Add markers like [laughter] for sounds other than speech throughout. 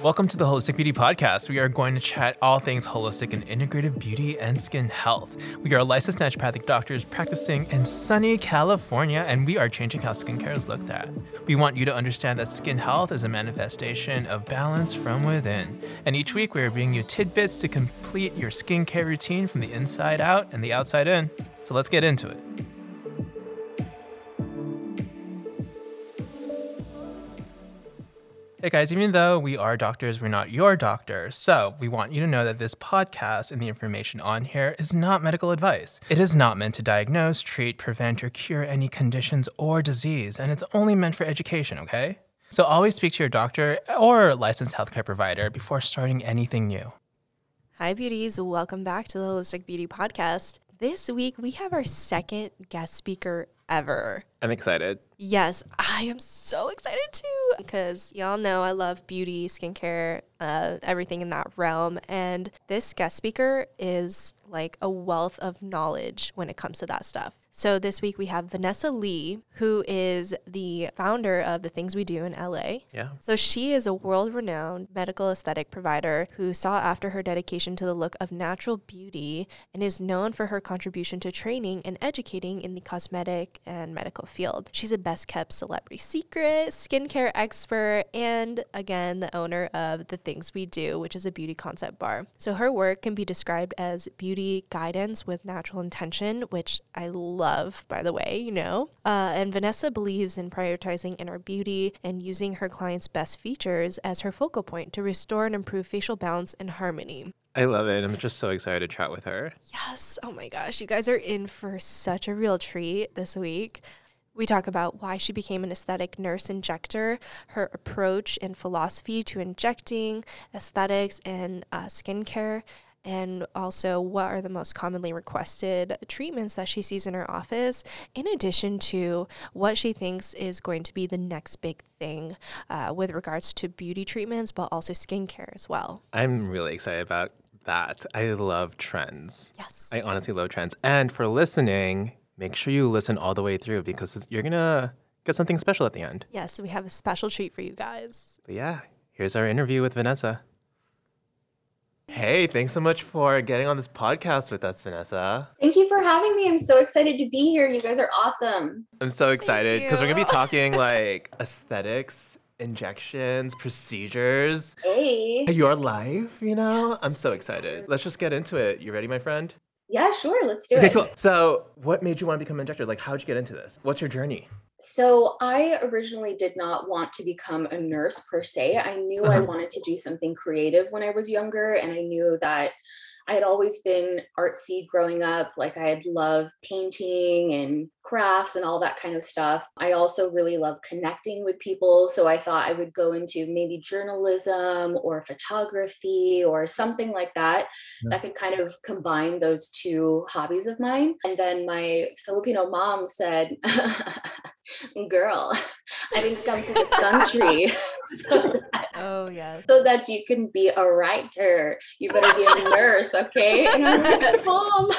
Welcome to the Holistic Beauty Podcast. We are going to chat all things holistic and integrative beauty and skin health. We are licensed naturopathic doctors practicing in sunny California, and we are changing how skincare is looked at. We want you to understand that skin health is a manifestation of balance from within. And each week, we are bringing you tidbits to complete your skincare routine from the inside out and the outside in. So let's get into it. Hey guys, even though we are doctors, we're not your doctor. So we want you to know that this podcast and the information on here is not medical advice. It is not meant to diagnose, treat, prevent, or cure any conditions or disease, and it's only meant for education, okay? So always speak to your doctor or licensed healthcare provider before starting anything new. Hi, beauties. Welcome back to the Holistic Beauty Podcast. This week, we have our second guest speaker ever. I'm excited. Yes, I am so excited too because y'all know I love beauty, skincare, uh, everything in that realm. And this guest speaker is like a wealth of knowledge when it comes to that stuff. So this week we have Vanessa Lee, who is the founder of the Things We Do in LA. Yeah. So she is a world renowned medical aesthetic provider who sought after her dedication to the look of natural beauty and is known for her contribution to training and educating in the cosmetic and medical field. She's a best kept celebrity secret, skincare expert, and again, the owner of The Things We Do, which is a beauty concept bar. So her work can be described as beauty guidance with natural intention, which I love love, by the way, you know. Uh, and Vanessa believes in prioritizing inner beauty and using her clients' best features as her focal point to restore and improve facial balance and harmony. I love it. I'm just so excited to chat with her. Yes. Oh my gosh. You guys are in for such a real treat this week. We talk about why she became an aesthetic nurse injector, her approach and philosophy to injecting aesthetics and uh, skincare, and also what are the most commonly requested treatments that she sees in her office, in addition to what she thinks is going to be the next big thing uh, with regards to beauty treatments, but also skincare as well. I'm really excited about that. I love trends. Yes. I honestly love trends. And for listening, make sure you listen all the way through because you're going to get something special at the end. Yes, we have a special treat for you guys. But yeah, here's our interview with Vanessa. Hey, thanks so much for getting on this podcast with us, Vanessa. Thank you for having me. I'm so excited to be here. You guys are awesome. I'm so excited because we're going to be talking [laughs] like aesthetics, injections, procedures. Hey. Your life, you know? Yes. I'm so excited. Let's just get into it. You ready, my friend? Yeah, sure. Let's do Okay, it. cool. So, what made you want to become an injector? Like, how'd you get into this? What's your journey? So, I originally did not want to become a nurse per se. I knew I Uh-huh. wanted to do something creative when I was younger, and I knew that I had always been artsy growing up. Like, I had loved painting and crafts and all that kind of stuff. I also really love connecting with people. So, I thought I would go into maybe journalism or photography or something like that Yeah. that could kind of combine those two hobbies of mine. And then my Filipino mom said, [laughs] Girl, [laughs] I didn't come to this country [laughs] so, that, Oh, yes. so that you can be a writer. You better be a nurse, okay? And I'm like, Mom,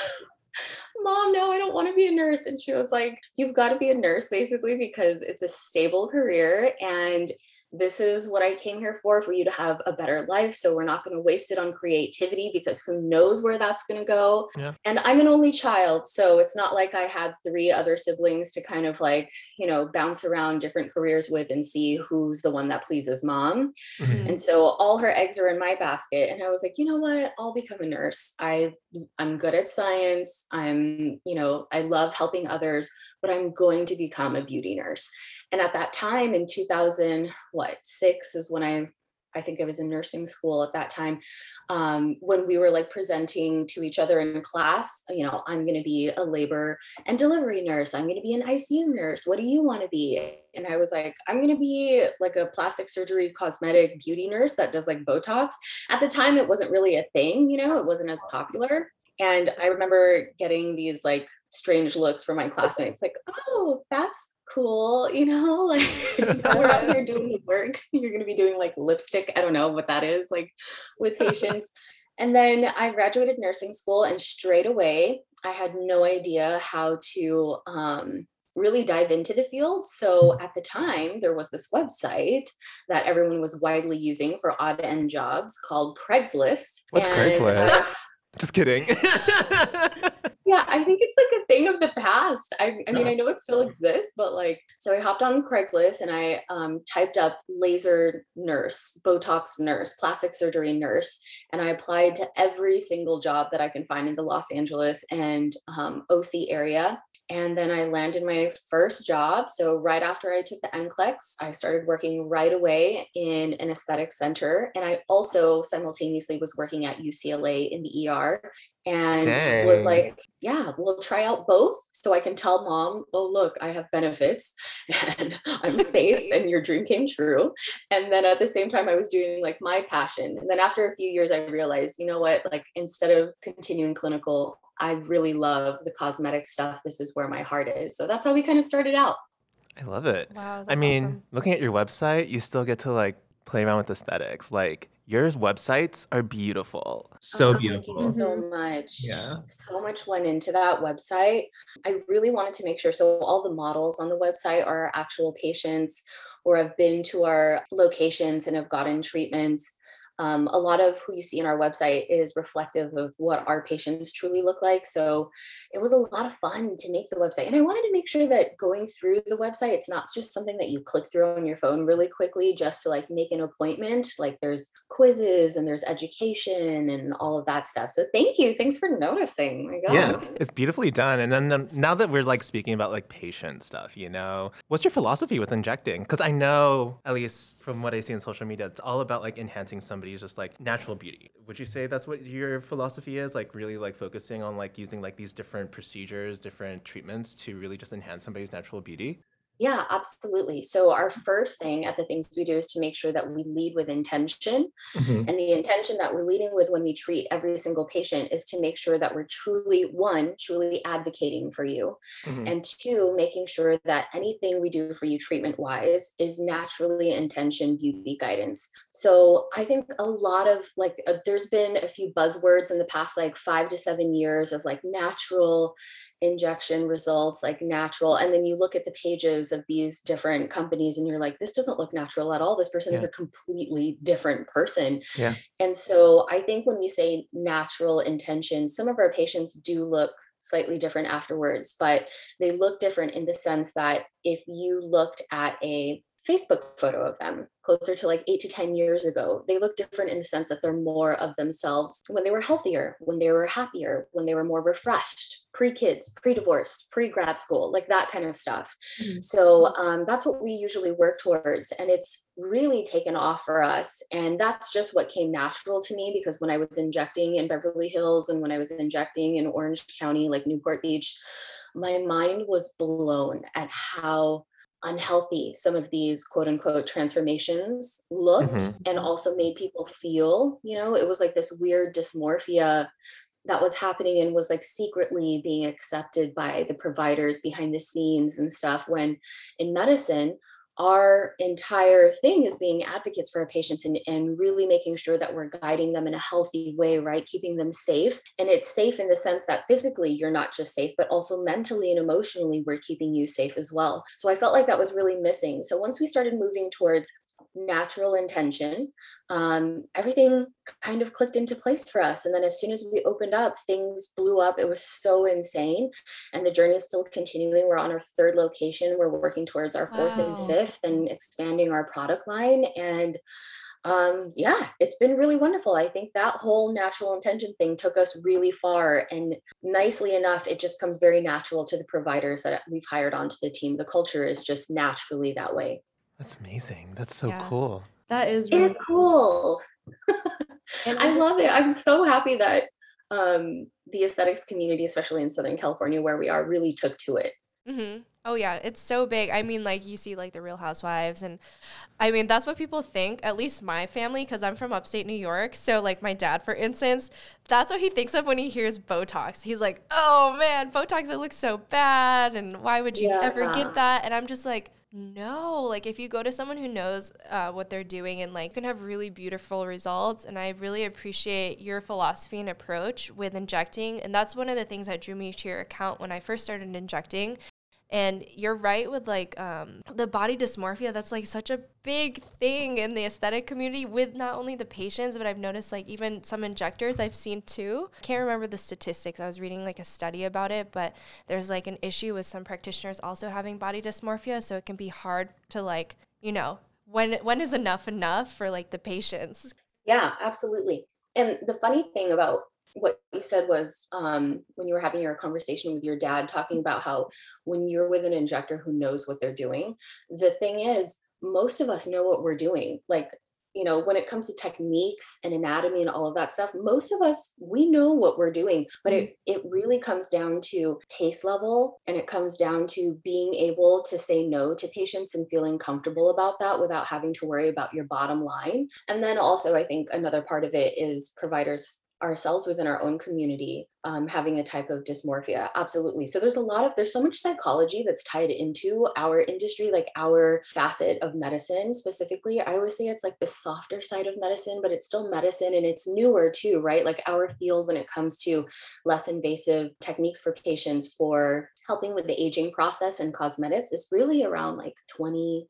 Mom, no, I don't want to be a nurse. And she was like, You've got to be a nurse basically because it's a stable career and this is what I came here for, for you to have a better life. So we're not going to waste it on creativity because who knows where that's going to go. Yeah. And I'm an only child. So it's not like I had three other siblings to kind of like, you know, bounce around different careers with and see who's the one that pleases mom. Mhm. And so all her eggs are in my basket. And I was like, you know what? I'll become a nurse. I I'm good at science. I'm, you know, I love helping others, but I'm going to become a beauty nurse. And at that time in 2000, what, six is when I I think I was in nursing school at that time. Um, when we were like presenting to each other in class, you know, I'm going to be a labor and delivery nurse. I'm going to be an ICU nurse. What do you want to be? And I was like, I'm going to be like a plastic surgery, cosmetic beauty nurse that does like Botox. At the time, it wasn't really a thing, you know, it wasn't as popular. And I remember getting these like strange looks from my classmates, like, oh, that's cool, [laughs] you know, like we're out here doing the work. [laughs] You're going to be doing like lipstick. I don't know what that is, like with [laughs] patients. And then I graduated nursing school, and straight away, I had no idea how to um, really dive into the field. So at the time, there was this website that everyone was widely using for odd end jobs called Craigslist. What's and, Craigslist? Just kidding. [laughs] yeah, I think it's like a thing of the past. I, I mean, I know it still exists, but like, so I hopped on Craigslist and I um, typed up laser nurse, Botox nurse, plastic surgery nurse, and I applied to every single job that I can find in the Los Angeles and um, OC area. And then I landed my first job. So, right after I took the NCLEX, I started working right away in an aesthetic center. And I also simultaneously was working at UCLA in the ER and Dang. was like, yeah, we'll try out both so I can tell mom, oh, look, I have benefits [laughs] and I'm safe and your dream came true. And then at the same time, I was doing like my passion. And then after a few years, I realized, you know what, like instead of continuing clinical, I really love the cosmetic stuff. This is where my heart is. So that's how we kind of started out. I love it. Wow. I mean, awesome. looking at your website, you still get to like play around with aesthetics. Like your websites are beautiful. So oh, beautiful. so much. Yeah. So much went into that website. I really wanted to make sure. So all the models on the website are actual patients or have been to our locations and have gotten treatments um, a lot of who you see in our website is reflective of what our patients truly look like. So it was a lot of fun to make the website. And I wanted to make sure that going through the website, it's not just something that you click through on your phone really quickly just to like make an appointment. Like there's quizzes and there's education and all of that stuff. So thank you. Thanks for noticing. Yeah, it's beautifully done. And then um, now that we're like speaking about like patient stuff, you know, what's your philosophy with injecting? Because I know, at least from what I see on social media, it's all about like enhancing somebody is just like natural beauty. Would you say that's what your philosophy is? Like really like focusing on like using like these different procedures, different treatments to really just enhance somebody's natural beauty? Yeah, absolutely. So, our first thing at the things we do is to make sure that we lead with intention. Mm-hmm. And the intention that we're leading with when we treat every single patient is to make sure that we're truly, one, truly advocating for you. Mm-hmm. And two, making sure that anything we do for you treatment wise is naturally intention beauty guidance. So, I think a lot of like, uh, there's been a few buzzwords in the past like five to seven years of like natural injection results like natural and then you look at the pages of these different companies and you're like this doesn't look natural at all. This person yeah. is a completely different person. Yeah. And so i think when we say natural intention some of our patients do look slightly different afterwards but they look different in the sense that if you looked at a Facebook photo of them closer to like eight to 10 years ago. They look different in the sense that they're more of themselves when they were healthier, when they were happier, when they were more refreshed, pre kids, pre divorce, pre grad school, like that kind of stuff. Mm-hmm. So um, that's what we usually work towards. And it's really taken off for us. And that's just what came natural to me because when I was injecting in Beverly Hills and when I was injecting in Orange County, like Newport Beach, my mind was blown at how unhealthy some of these quote unquote transformations looked mm-hmm. and also made people feel you know it was like this weird dysmorphia that was happening and was like secretly being accepted by the providers behind the scenes and stuff when in medicine our entire thing is being advocates for our patients and, and really making sure that we're guiding them in a healthy way, right? Keeping them safe. And it's safe in the sense that physically you're not just safe, but also mentally and emotionally we're keeping you safe as well. So I felt like that was really missing. So once we started moving towards natural intention, um, everything kind of clicked into place for us. And then as soon as we opened up, things blew up. It was so insane. And the journey is still continuing. We're on our third location. We're working towards our fourth wow. and fifth and expanding our product line. And um, yeah, it's been really wonderful. I think that whole natural intention thing took us really far. And nicely enough, it just comes very natural to the providers that we've hired onto the team. The culture is just naturally that way. That's amazing. That's so yeah. cool. That is really it's cool. [laughs] I love it. I'm so happy that um, the aesthetics community, especially in Southern California, where we are, really took to it. Mm-hmm. Oh yeah, it's so big. I mean, like you see like the Real Housewives, and I mean that's what people think. At least my family, because I'm from upstate New York. So like my dad, for instance, that's what he thinks of when he hears Botox. He's like, "Oh man, Botox! It looks so bad, and why would you yeah. ever get that?" And I'm just like no like if you go to someone who knows uh, what they're doing and like can have really beautiful results and i really appreciate your philosophy and approach with injecting and that's one of the things that drew me to your account when i first started injecting And you're right with like um, the body dysmorphia. That's like such a big thing in the aesthetic community with not only the patients, but I've noticed like even some injectors I've seen too. I can't remember the statistics. I was reading like a study about it, but there's like an issue with some practitioners also having body dysmorphia. So it can be hard to like, you know, when when is enough enough for like the patients? Yeah, absolutely. And the funny thing about what you said was um, when you were having your conversation with your dad, talking about how when you're with an injector who knows what they're doing, the thing is, most of us know what we're doing. Like, you know, when it comes to techniques and anatomy and all of that stuff, most of us, we know what we're doing, but it, it really comes down to taste level and it comes down to being able to say no to patients and feeling comfortable about that without having to worry about your bottom line. And then also, I think another part of it is providers ourselves within our own community um, having a type of dysmorphia absolutely. So there's a lot of there's so much psychology that's tied into our industry like our facet of medicine specifically. I always say it's like the softer side of medicine but it's still medicine and it's newer too right? Like our field when it comes to less invasive techniques for patients for helping with the aging process and cosmetics is really around like 20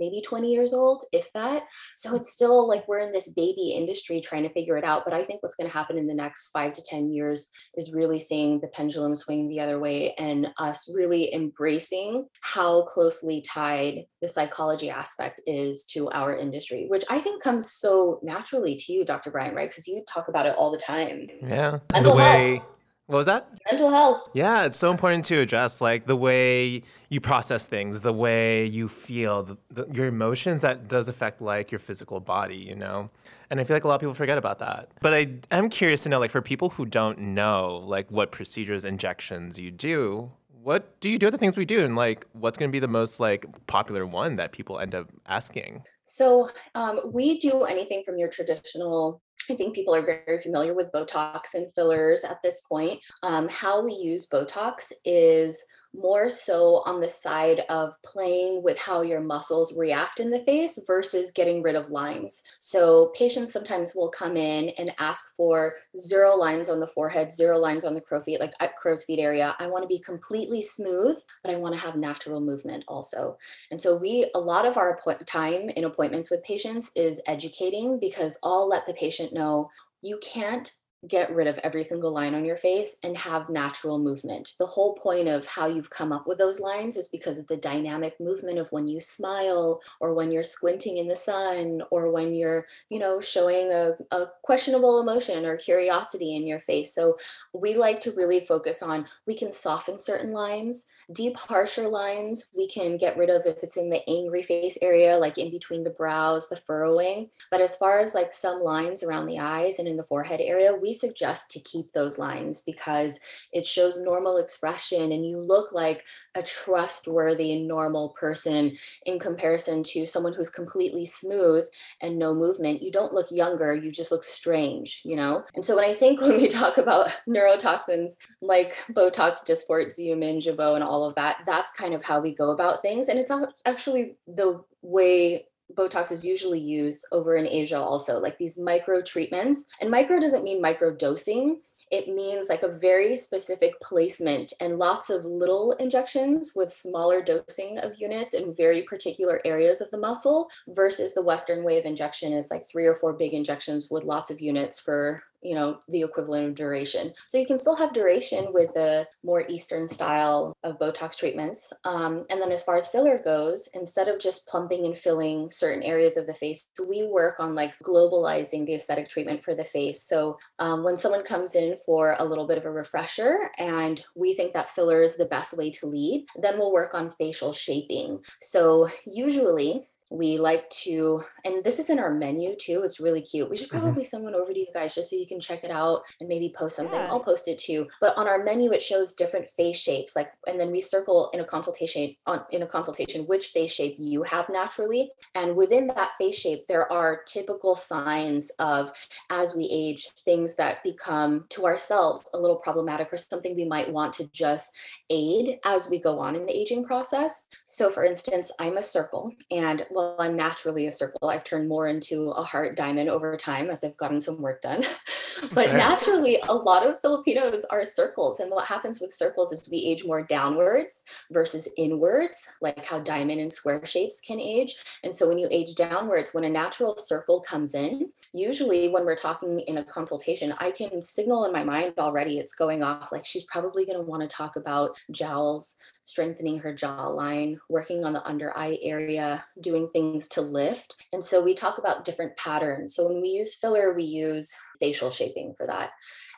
maybe 20 years old, if that. So mm. it's still like we're in this baby industry trying to figure it out. But I think what's going to happen in the next five to 10 years is really seeing the pendulum swing the other way and us really embracing how closely tied the psychology aspect is to our industry, which I think comes so naturally to you, Dr. Bryant, right? Because you talk about it all the time. Yeah. And the way. Health what was that? Mental health. Yeah, it's so important to address like the way you process things, the way you feel, the, the, your emotions that does affect like your physical body, you know? And I feel like a lot of people forget about that. But I am curious to know like for people who don't know like what procedures, injections you do, what do you do with the things we do and like what's going to be the most like popular one that people end up asking? So um, we do anything from your traditional I think people are very familiar with Botox and fillers at this point. Um, how we use Botox is more so on the side of playing with how your muscles react in the face versus getting rid of lines. So patients sometimes will come in and ask for zero lines on the forehead, zero lines on the crow feet, like at crow's feet area. I want to be completely smooth, but I want to have natural movement also. And so we, a lot of our time in appointments with patients is educating because I'll let the patient know you can't get rid of every single line on your face and have natural movement. The whole point of how you've come up with those lines is because of the dynamic movement of when you smile or when you're squinting in the sun or when you're, you know, showing a, a questionable emotion or curiosity in your face. So we like to really focus on we can soften certain lines Deep, harsher lines we can get rid of if it's in the angry face area, like in between the brows, the furrowing. But as far as like some lines around the eyes and in the forehead area, we suggest to keep those lines because it shows normal expression and you look like a trustworthy, normal person in comparison to someone who's completely smooth and no movement. You don't look younger, you just look strange, you know? And so when I think [laughs] when we talk about neurotoxins like Botox, Dysport, Xeomin, Jeuveau, and all all of that. That's kind of how we go about things. And it's actually the way Botox is usually used over in Asia also, like these micro treatments. And micro doesn't mean micro dosing. It means like a very specific placement and lots of little injections with smaller dosing of units in very particular areas of the muscle versus the Western way of injection is like three or four big injections with lots of units for you know the equivalent of duration. So you can still have duration with the more eastern style of botox treatments. Um, and then as far as filler goes instead of just plumping and filling certain areas of the face we work on like globalizing the aesthetic treatment for the face. So um, when someone comes in for a little bit of a refresher and we think that filler is the best way to lead then we'll work on facial shaping. So usually we like to and this is in our menu too it's really cute we should mm-hmm. probably mm-hmm. send one over to you guys just so you can check it out and maybe post something yeah. i'll post it too but on our menu it shows different face shapes like and then we circle in a consultation on in a consultation which face shape you have naturally and within that face shape there are typical signs of as we age things that become to ourselves a little problematic or something we might want to just aid as we go on in the aging process so for instance i'm a circle and well, I'm naturally a circle. I've turned more into a heart diamond over time as I've gotten some work done. [laughs] but naturally, a lot of Filipinos are circles. And what happens with circles is we age more downwards versus inwards, like how diamond and square shapes can age. And so when you age downwards, when a natural circle comes in, usually when we're talking in a consultation, I can signal in my mind already it's going off. Like she's probably going to want to talk about jowls strengthening her jawline, working on the under eye area, doing things to lift. And so we talk about different patterns. So when we use filler, we use facial shaping for that.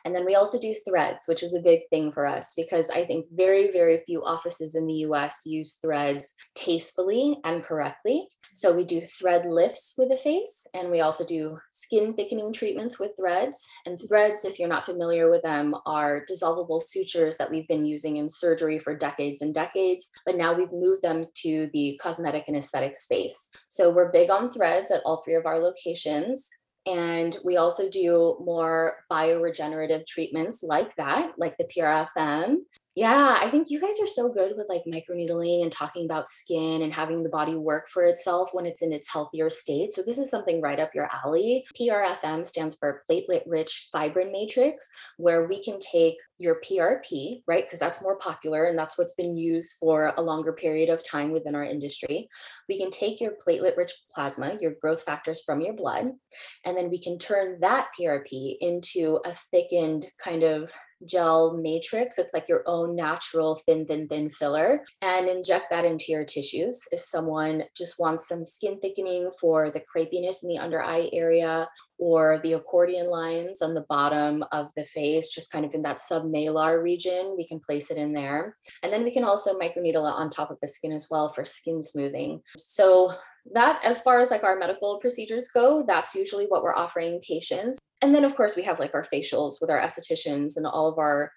And then we also do threads, which is a big thing for us because I think very, very few offices in the US use threads tastefully and correctly. So we do thread lifts with the face, and we also do skin thickening treatments with threads. And threads, if you're not familiar with them, are dissolvable sutures that we've been using in surgery for decades and decades, but now we've moved them to the cosmetic and aesthetic space. So we're big on threads at all three of our locations. And we also do more bioregenerative treatments like that, like the PRFM yeah, I think you guys are so good with like microneedling and talking about skin and having the body work for itself when it's in its healthier state. So this is something right up your alley. PRFM stands for platelet rich fibrin matrix, where we can take your PRP, right? Because that's more popular and that's what's been used for a longer period of time within our industry. We can take your platelet rich plasma, your growth factors from your blood, and then we can turn that PRP into a thickened kind of gel matrix. It's like your own natural thin, thin, thin filler and inject that into your tissues. If someone just wants some skin thickening for the crepiness in the under eye area or the accordion lines on the bottom of the face, just kind of in that submalar region, we can place it in there. And then we can also microneedle it on top of the skin as well for skin smoothing. So that as far as like our medical procedures go that's usually what we're offering patients and then of course we have like our facials with our estheticians and all of our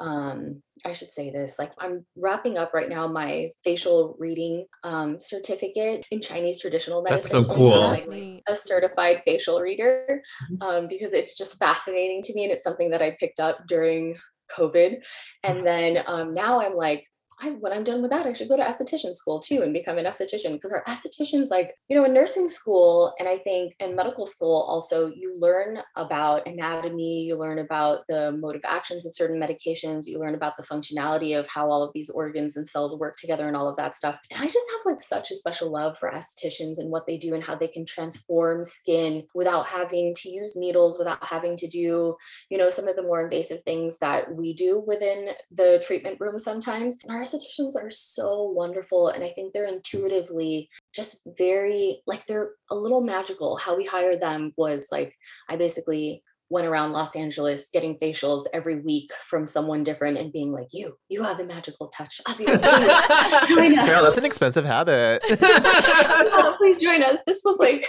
um i should say this like i'm wrapping up right now my facial reading um certificate in chinese traditional medicine. that's so cool. like a certified facial reader mm-hmm. um because it's just fascinating to me and it's something that i picked up during covid. And then um now i'm like I, when I'm done with that, I should go to esthetician school too and become an esthetician because our estheticians, like, you know, in nursing school and I think in medical school also, you learn about anatomy, you learn about the mode of actions of certain medications, you learn about the functionality of how all of these organs and cells work together and all of that stuff. And I just have like such a special love for estheticians and what they do and how they can transform skin without having to use needles, without having to do, you know, some of the more invasive things that we do within the treatment room sometimes. And our estheticians are so wonderful. And I think they're intuitively just very, like, they're a little magical. How we hired them was like, I basically went around Los Angeles getting facials every week from someone different and being like, you, you have the magical touch. Ozzy, [laughs] join us. Carol, that's an expensive habit. [laughs] please join us. This was like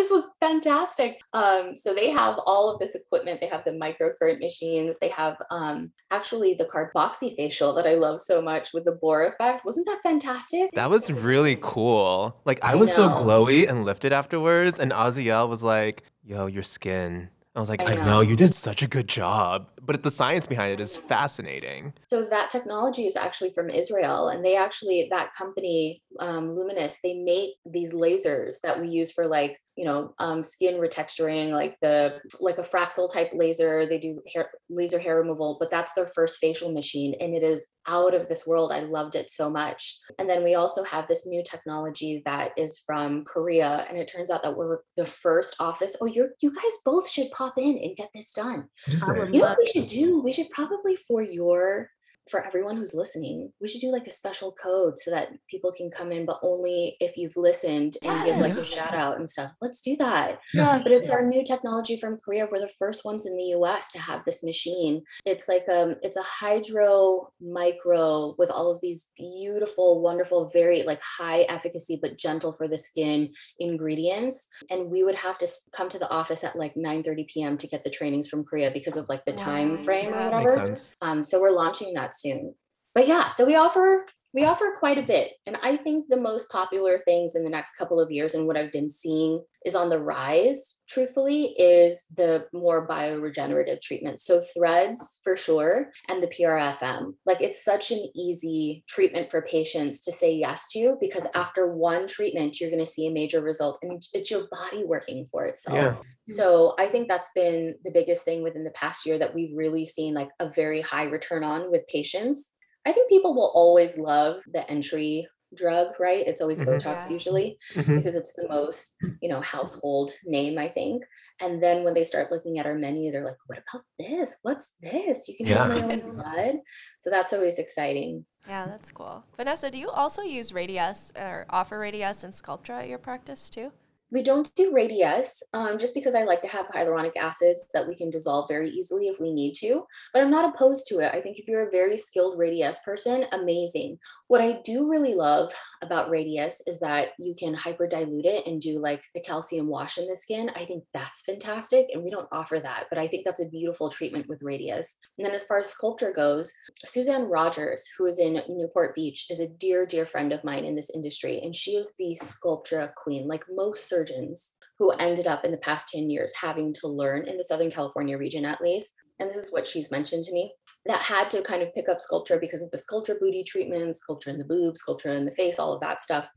this was fantastic. Um, so they have all of this equipment. They have the microcurrent machines. They have um, actually the carboxy facial that I love so much with the Bohr effect. Wasn't that fantastic? That was really cool. Like I was so glowy and lifted afterwards, and Aziel was like, "Yo, your skin." I was like, I know. I know. you did such a good job. But the science behind it is fascinating. So that technology is actually from Israel. And they actually, that company, um, Lumenis, they make these lasers that we use for like you know um, skin retexturing like the like a fraxel type laser they do hair laser hair removal but that's their first facial machine and it is out of this world. I loved it so much. And then we also have this new technology that is from korea and it turns out that we're the first office oh you're you guys both should pop in and get this done. You know what we should do we should probably for your for everyone who's listening, we should do like a special code so that people can come in, but only if you've listened and yes. give like a shout out and stuff. Let's do that. Yeah. But it's our new technology from Korea. We're the first ones in the US to have this machine. It's like um it's a hydro micro with all of these beautiful, wonderful, very like high efficacy but gentle for the skin ingredients. And we would have to come to the office at like 9 30 p.m. to get the trainings from Korea because of like the time frame or whatever. Um, so we're launching that soon. But yeah, so we offer we offer quite a bit. And I think the most popular things in the next couple of years and what I've been seeing is on the rise, truthfully, is the more bioregenerative treatments. So threads for sure, and the PRFM. Like it's such an easy treatment for patients to say yes to because after one treatment, you're going to see a major result and it's your body working for itself. Yeah. So I think that's been the biggest thing within the past year that we've really seen like a very high return on with patients I think people will always love the entry drug, right? It's always mm-hmm. Botox usually mm-hmm. because it's the most, you know, household name, I think. And then when they start looking at our menu, they're like, what about this? What's this? You can yeah. use my own [laughs] blood. So that's always exciting. Yeah, that's cool. Vanessa, do you also use Radiesse or offer Radiesse and Sculptra at your practice too? We don't do Radiesse um, just because I like to have hyaluronic acids that we can dissolve very easily if we need to, but I'm not opposed to it. I think if you're a very skilled Radiesse person, amazing. What I do really love about Radiesse is that you can hyperdilute it and do like the calcium wash in the skin. I think that's fantastic. And we don't offer that, but I think that's a beautiful treatment with Radiesse. And then as far as Sculptra goes, Suzanne Rogers, who is in Newport Beach, is a dear, dear friend of mine in this industry. And she is the Sculptra queen, like most surgeons who ended up in the past 10 years having to learn in the Southern California region at least and this is what she's mentioned to me, that had to kind of pick up Sculptra because of the Sculptra booty treatment, Sculptra in the boobs, Sculptra in the face, all of that stuff.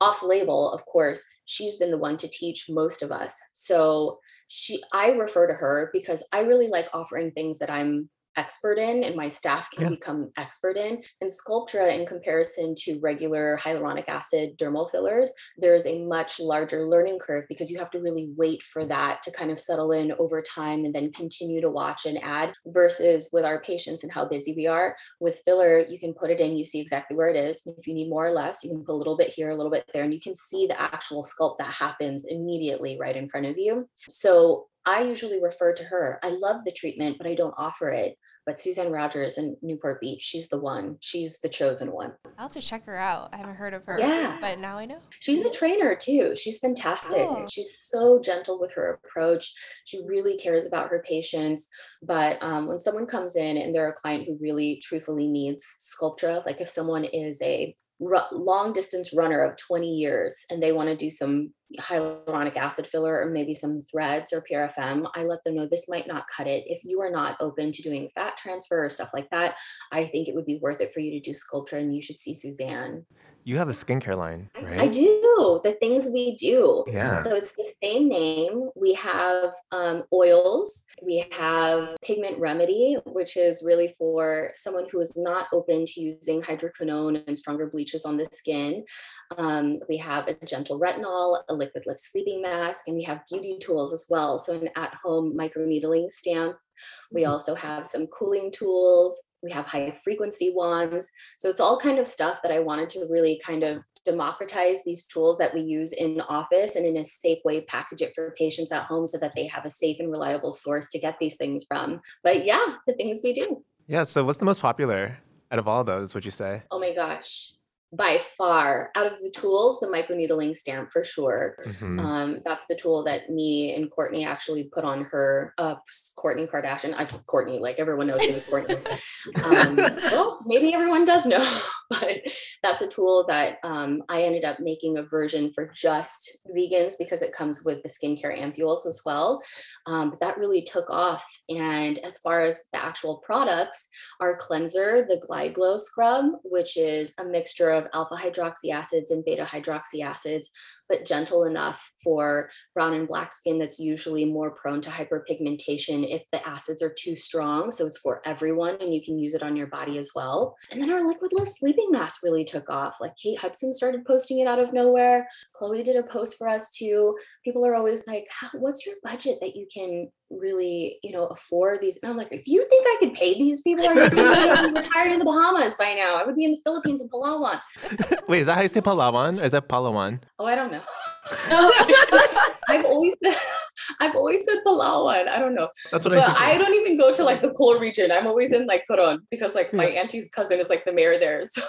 Off label, of course, she's been the one to teach most of us. So she I refer to her because I really like offering things that I'm expert in and my staff can yeah. become expert in. And Sculptra, in comparison to regular hyaluronic acid dermal fillers, there's a much larger learning curve because you have to really wait for that to kind of settle in over time and then continue to watch and add versus with our patients and how busy we are. With filler, you can put it in, you see exactly where it is. If you need more or less, you can put a little bit here, a little bit there, and you can see the actual sculpt that happens immediately right in front of you. So I usually refer to her. I love the treatment, but I don't offer it. But Suzanne Rogers in Newport Beach, she's the one. She's the chosen one. I'll have to check her out. I haven't heard of her. Yeah. But now I know. She's a trainer too. She's fantastic. Oh. She's so gentle with her approach. She really cares about her patients. But um, when someone comes in and they're a client who really truthfully needs Sculptra, like if someone is a long distance runner of 20 years and they want to do some hyaluronic acid filler or maybe some threads or PRFM, I let them know this might not cut it. If you are not open to doing fat transfer or stuff like that, I think it would be worth it for you to do Sculptra and you should see Suzanne. You have a skincare line, right? I do. The things we do. Yeah. So it's the same name. We have um, oils. We have Pigment Remedy, which is really for someone who is not open to using hydroquinone and stronger bleaches on the skin. Um, we have a gentle retinol, a liquid lift sleeping mask, and we have beauty tools as well. So an at-home microneedling stamp we mm-hmm. also have some cooling tools. We have high frequency wands. So it's all kind of stuff that I wanted to really kind of democratize these tools that we use in office and in a safe way package it for patients at home so that they have a safe and reliable source to get these things from. But yeah, the things we do. Yeah. So what's the most popular out of all those, would you say? Oh my gosh by far out of the tools the microneedling stamp for sure. Mm-hmm. um, that's the tool that me and Kourtney actually put on her uh, kourtney kardashian i Kourtney like everyone knows who kourtney is. Um, [laughs] well maybe everyone does know [laughs] but that's a tool that um, i ended up making a version for just vegans because it comes with the skincare ampules as well. Um, but that really took off and as far as the actual products our cleanser the glide glow scrub which is a mixture of of alpha hydroxy acids and beta hydroxy acids, but gentle enough for brown and black skin that's usually more prone to hyperpigmentation if the acids are too strong. So it's for everyone and you can use it on your body as well. And then our liquid love sleeping mask really took off. Like Kate Hudson started posting it out of nowhere. Chloe did a post for us too. People are always like, what's your budget that you can really, you know, afford these? And I'm like, if you think I could pay these people, I would be [laughs] retired in the Bahamas by now. I would be in the Philippines in Palawan. Wait, is that how you say Palawan? Or is that Palawan? Oh, I don't know. [laughs] I've always said, [laughs] I've always said Palawan. I don't know. That's what but I, I don't even go to like the cool region. I'm always in like Coron because like my auntie's cousin is like the mayor there. [laughs] So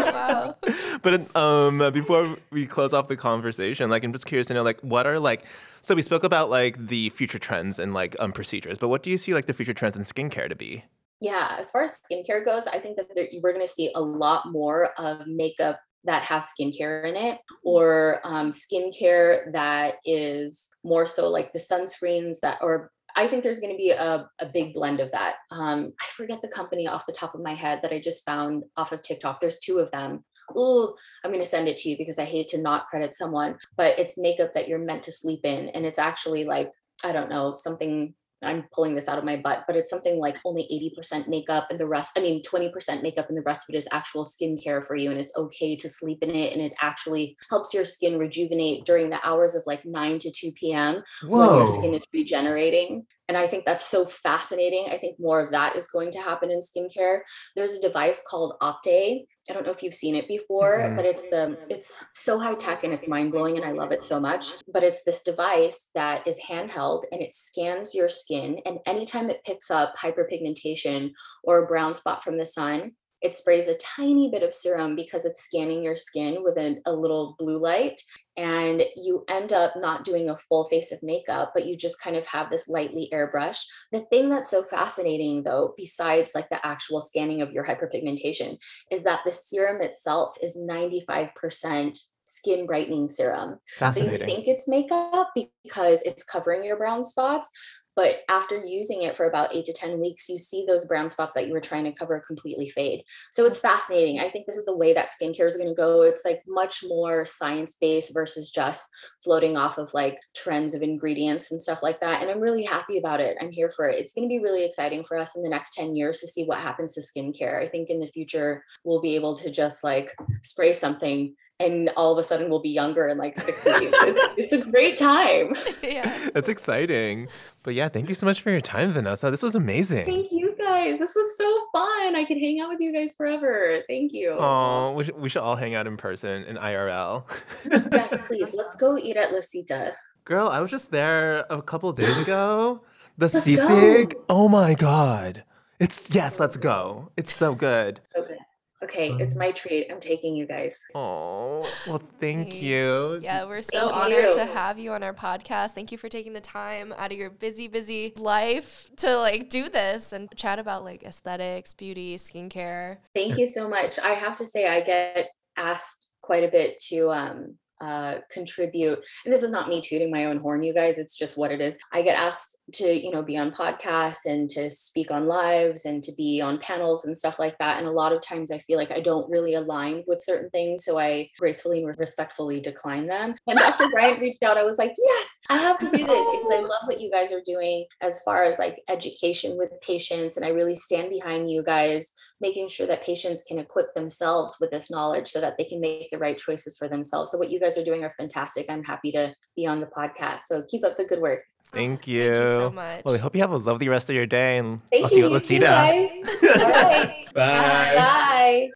wow. But um before we close off the conversation, like I'm just curious to know like what are like so we spoke about like the future trends and like um procedures, but what do you see like the future trends in skincare to be? Yeah, as far as skincare goes, I think that we're going to see a lot more of makeup that has skincare in it or um, skincare that is more so like the sunscreens that or I think there's going to be a, a big blend of that. Um, I forget the company off the top of my head that I just found off of TikTok. There's two of them. Oh, I'm going to send it to you because I hate to not credit someone, but it's makeup that you're meant to sleep in. And it's actually like, I don't know, something I'm pulling this out of my butt, but it's something like only 80% makeup and the rest, I mean, 20% makeup and the rest of it is actual skincare for you. And it's okay to sleep in it. And it actually helps your skin rejuvenate during the hours of like 9 to 2 p.m. Whoa. when your skin is regenerating. And I think that's so fascinating. I think more of that is going to happen in skincare. There's a device called Opté. I don't know if you've seen it before, mm-hmm. but it's the it's so high tech and it's mind blowing and I love it so much. But it's this device that is handheld and it scans your skin and anytime it picks up hyperpigmentation or a brown spot from the sun, it sprays a tiny bit of serum because it's scanning your skin with a, a, little blue light. And you end up not doing a full face of makeup, but you just kind of have this lightly airbrush. The thing that's so fascinating, though, besides like the actual scanning of your hyperpigmentation, is that the serum itself is 95% skin brightening serum. So you think it's makeup because it's covering your brown spots, but after using it for about eight to 10 weeks, you see those brown spots that you were trying to cover completely fade. So it's mm-hmm. fascinating. I think this is the way that skincare is going to go. It's like much more science based versus just floating off of like trends of ingredients and stuff like that. And I'm really happy about it. I'm here for it. It's going to be really exciting for us in the next 10 years to see what happens to skincare. I think in the future, we'll be able to just like spray something and all of a sudden we'll be younger in like six weeks. [laughs] It's, it's a great time. [laughs] yeah. That's exciting. But yeah, thank you so much for your time, Vanessa. This was amazing. Thank you guys. This was so fun. I could hang out with you guys forever. Thank you. Oh, we, should, we should all hang out in person in IRL. [laughs] yes, please. Let's go eat at La Cita. Girl, I was just there a couple days [gasps] ago. The sisig. Oh my god. It's yes, let's go. It's so good. Okay. Okay, it's my treat. I'm taking you guys. Oh, well, thank Thanks. you. Yeah, we're so thank honored you. to have you on our podcast. Thank you for taking the time out of your busy, busy life to like do this and chat about like aesthetics, beauty, skincare. Thank you so much. I have to say, I get asked quite a bit to um, uh, contribute and this is not me tooting my own horn you guys it's just what it is. I get asked to you know be on podcasts and to speak on lives and to be on panels and stuff like that and a lot of times i feel like i don't really align with certain things so i gracefully and respectfully decline them. When dr bryant reached out i was like yes i have to do this because i love what you guys are doing as far as like education with patients and i really stand behind you guys making sure that patients can equip themselves with this knowledge so that they can make the right choices for themselves. So what you guys are doing are fantastic. I'm happy to be on the podcast. So keep up the good work. Thank you. Thank you so much. Well, I hope you have a lovely rest of your day and Thank I'll see you, you at Too, guys. [laughs] All right. Bye. Bye.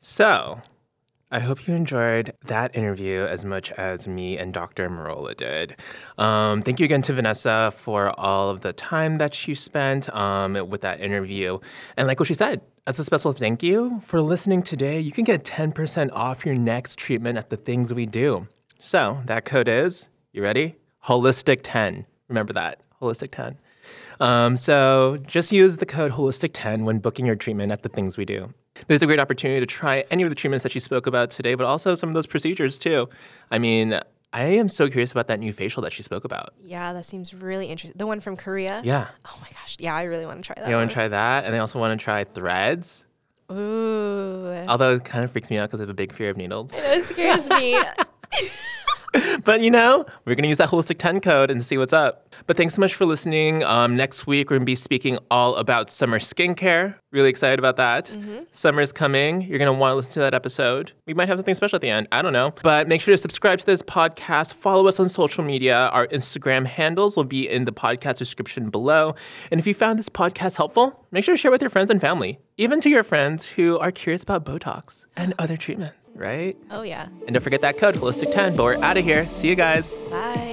So, I hope you enjoyed that interview as much as me and Dr. Marola did. Um, thank you again to Vanessa for all of the time that she spent um, with that interview. And like what she said, as a special thank you for listening today, you can get 10% off your next treatment at the things we do. So that code is, you ready? Holistic 10. Remember that, Holistic 10. Um, so just use the code Holistic10 when booking your treatment at the things we do. This is a great opportunity to try any of the treatments that she spoke about today, but also some of those procedures too. I mean, I am so curious about that new facial that she spoke about. Yeah, that seems really interesting. The one from Korea. Yeah. Oh my gosh. Yeah, I really want to try that. You want to try that, and they also want to try threads. Ooh. Although it kind of freaks me out because I have a big fear of needles. It scares me. [laughs] [laughs] [laughs] but you know, we're going to use that holistic 10 code and see what's up. But thanks so much for listening. Um, next week, we're going to be speaking all about summer skincare. Really excited about that. Mm-hmm. Summer's coming. You're going to want to listen to that episode. We might have something special at the end. I don't know. But make sure to subscribe to this podcast. Follow us on social media. Our Instagram handles will be in the podcast description below. And if you found this podcast helpful, make sure to share with your friends and family, even to your friends who are curious about Botox and other treatments, right? Oh, yeah. And don't forget that code, Holistic10. But we're out of here. See you guys. Bye.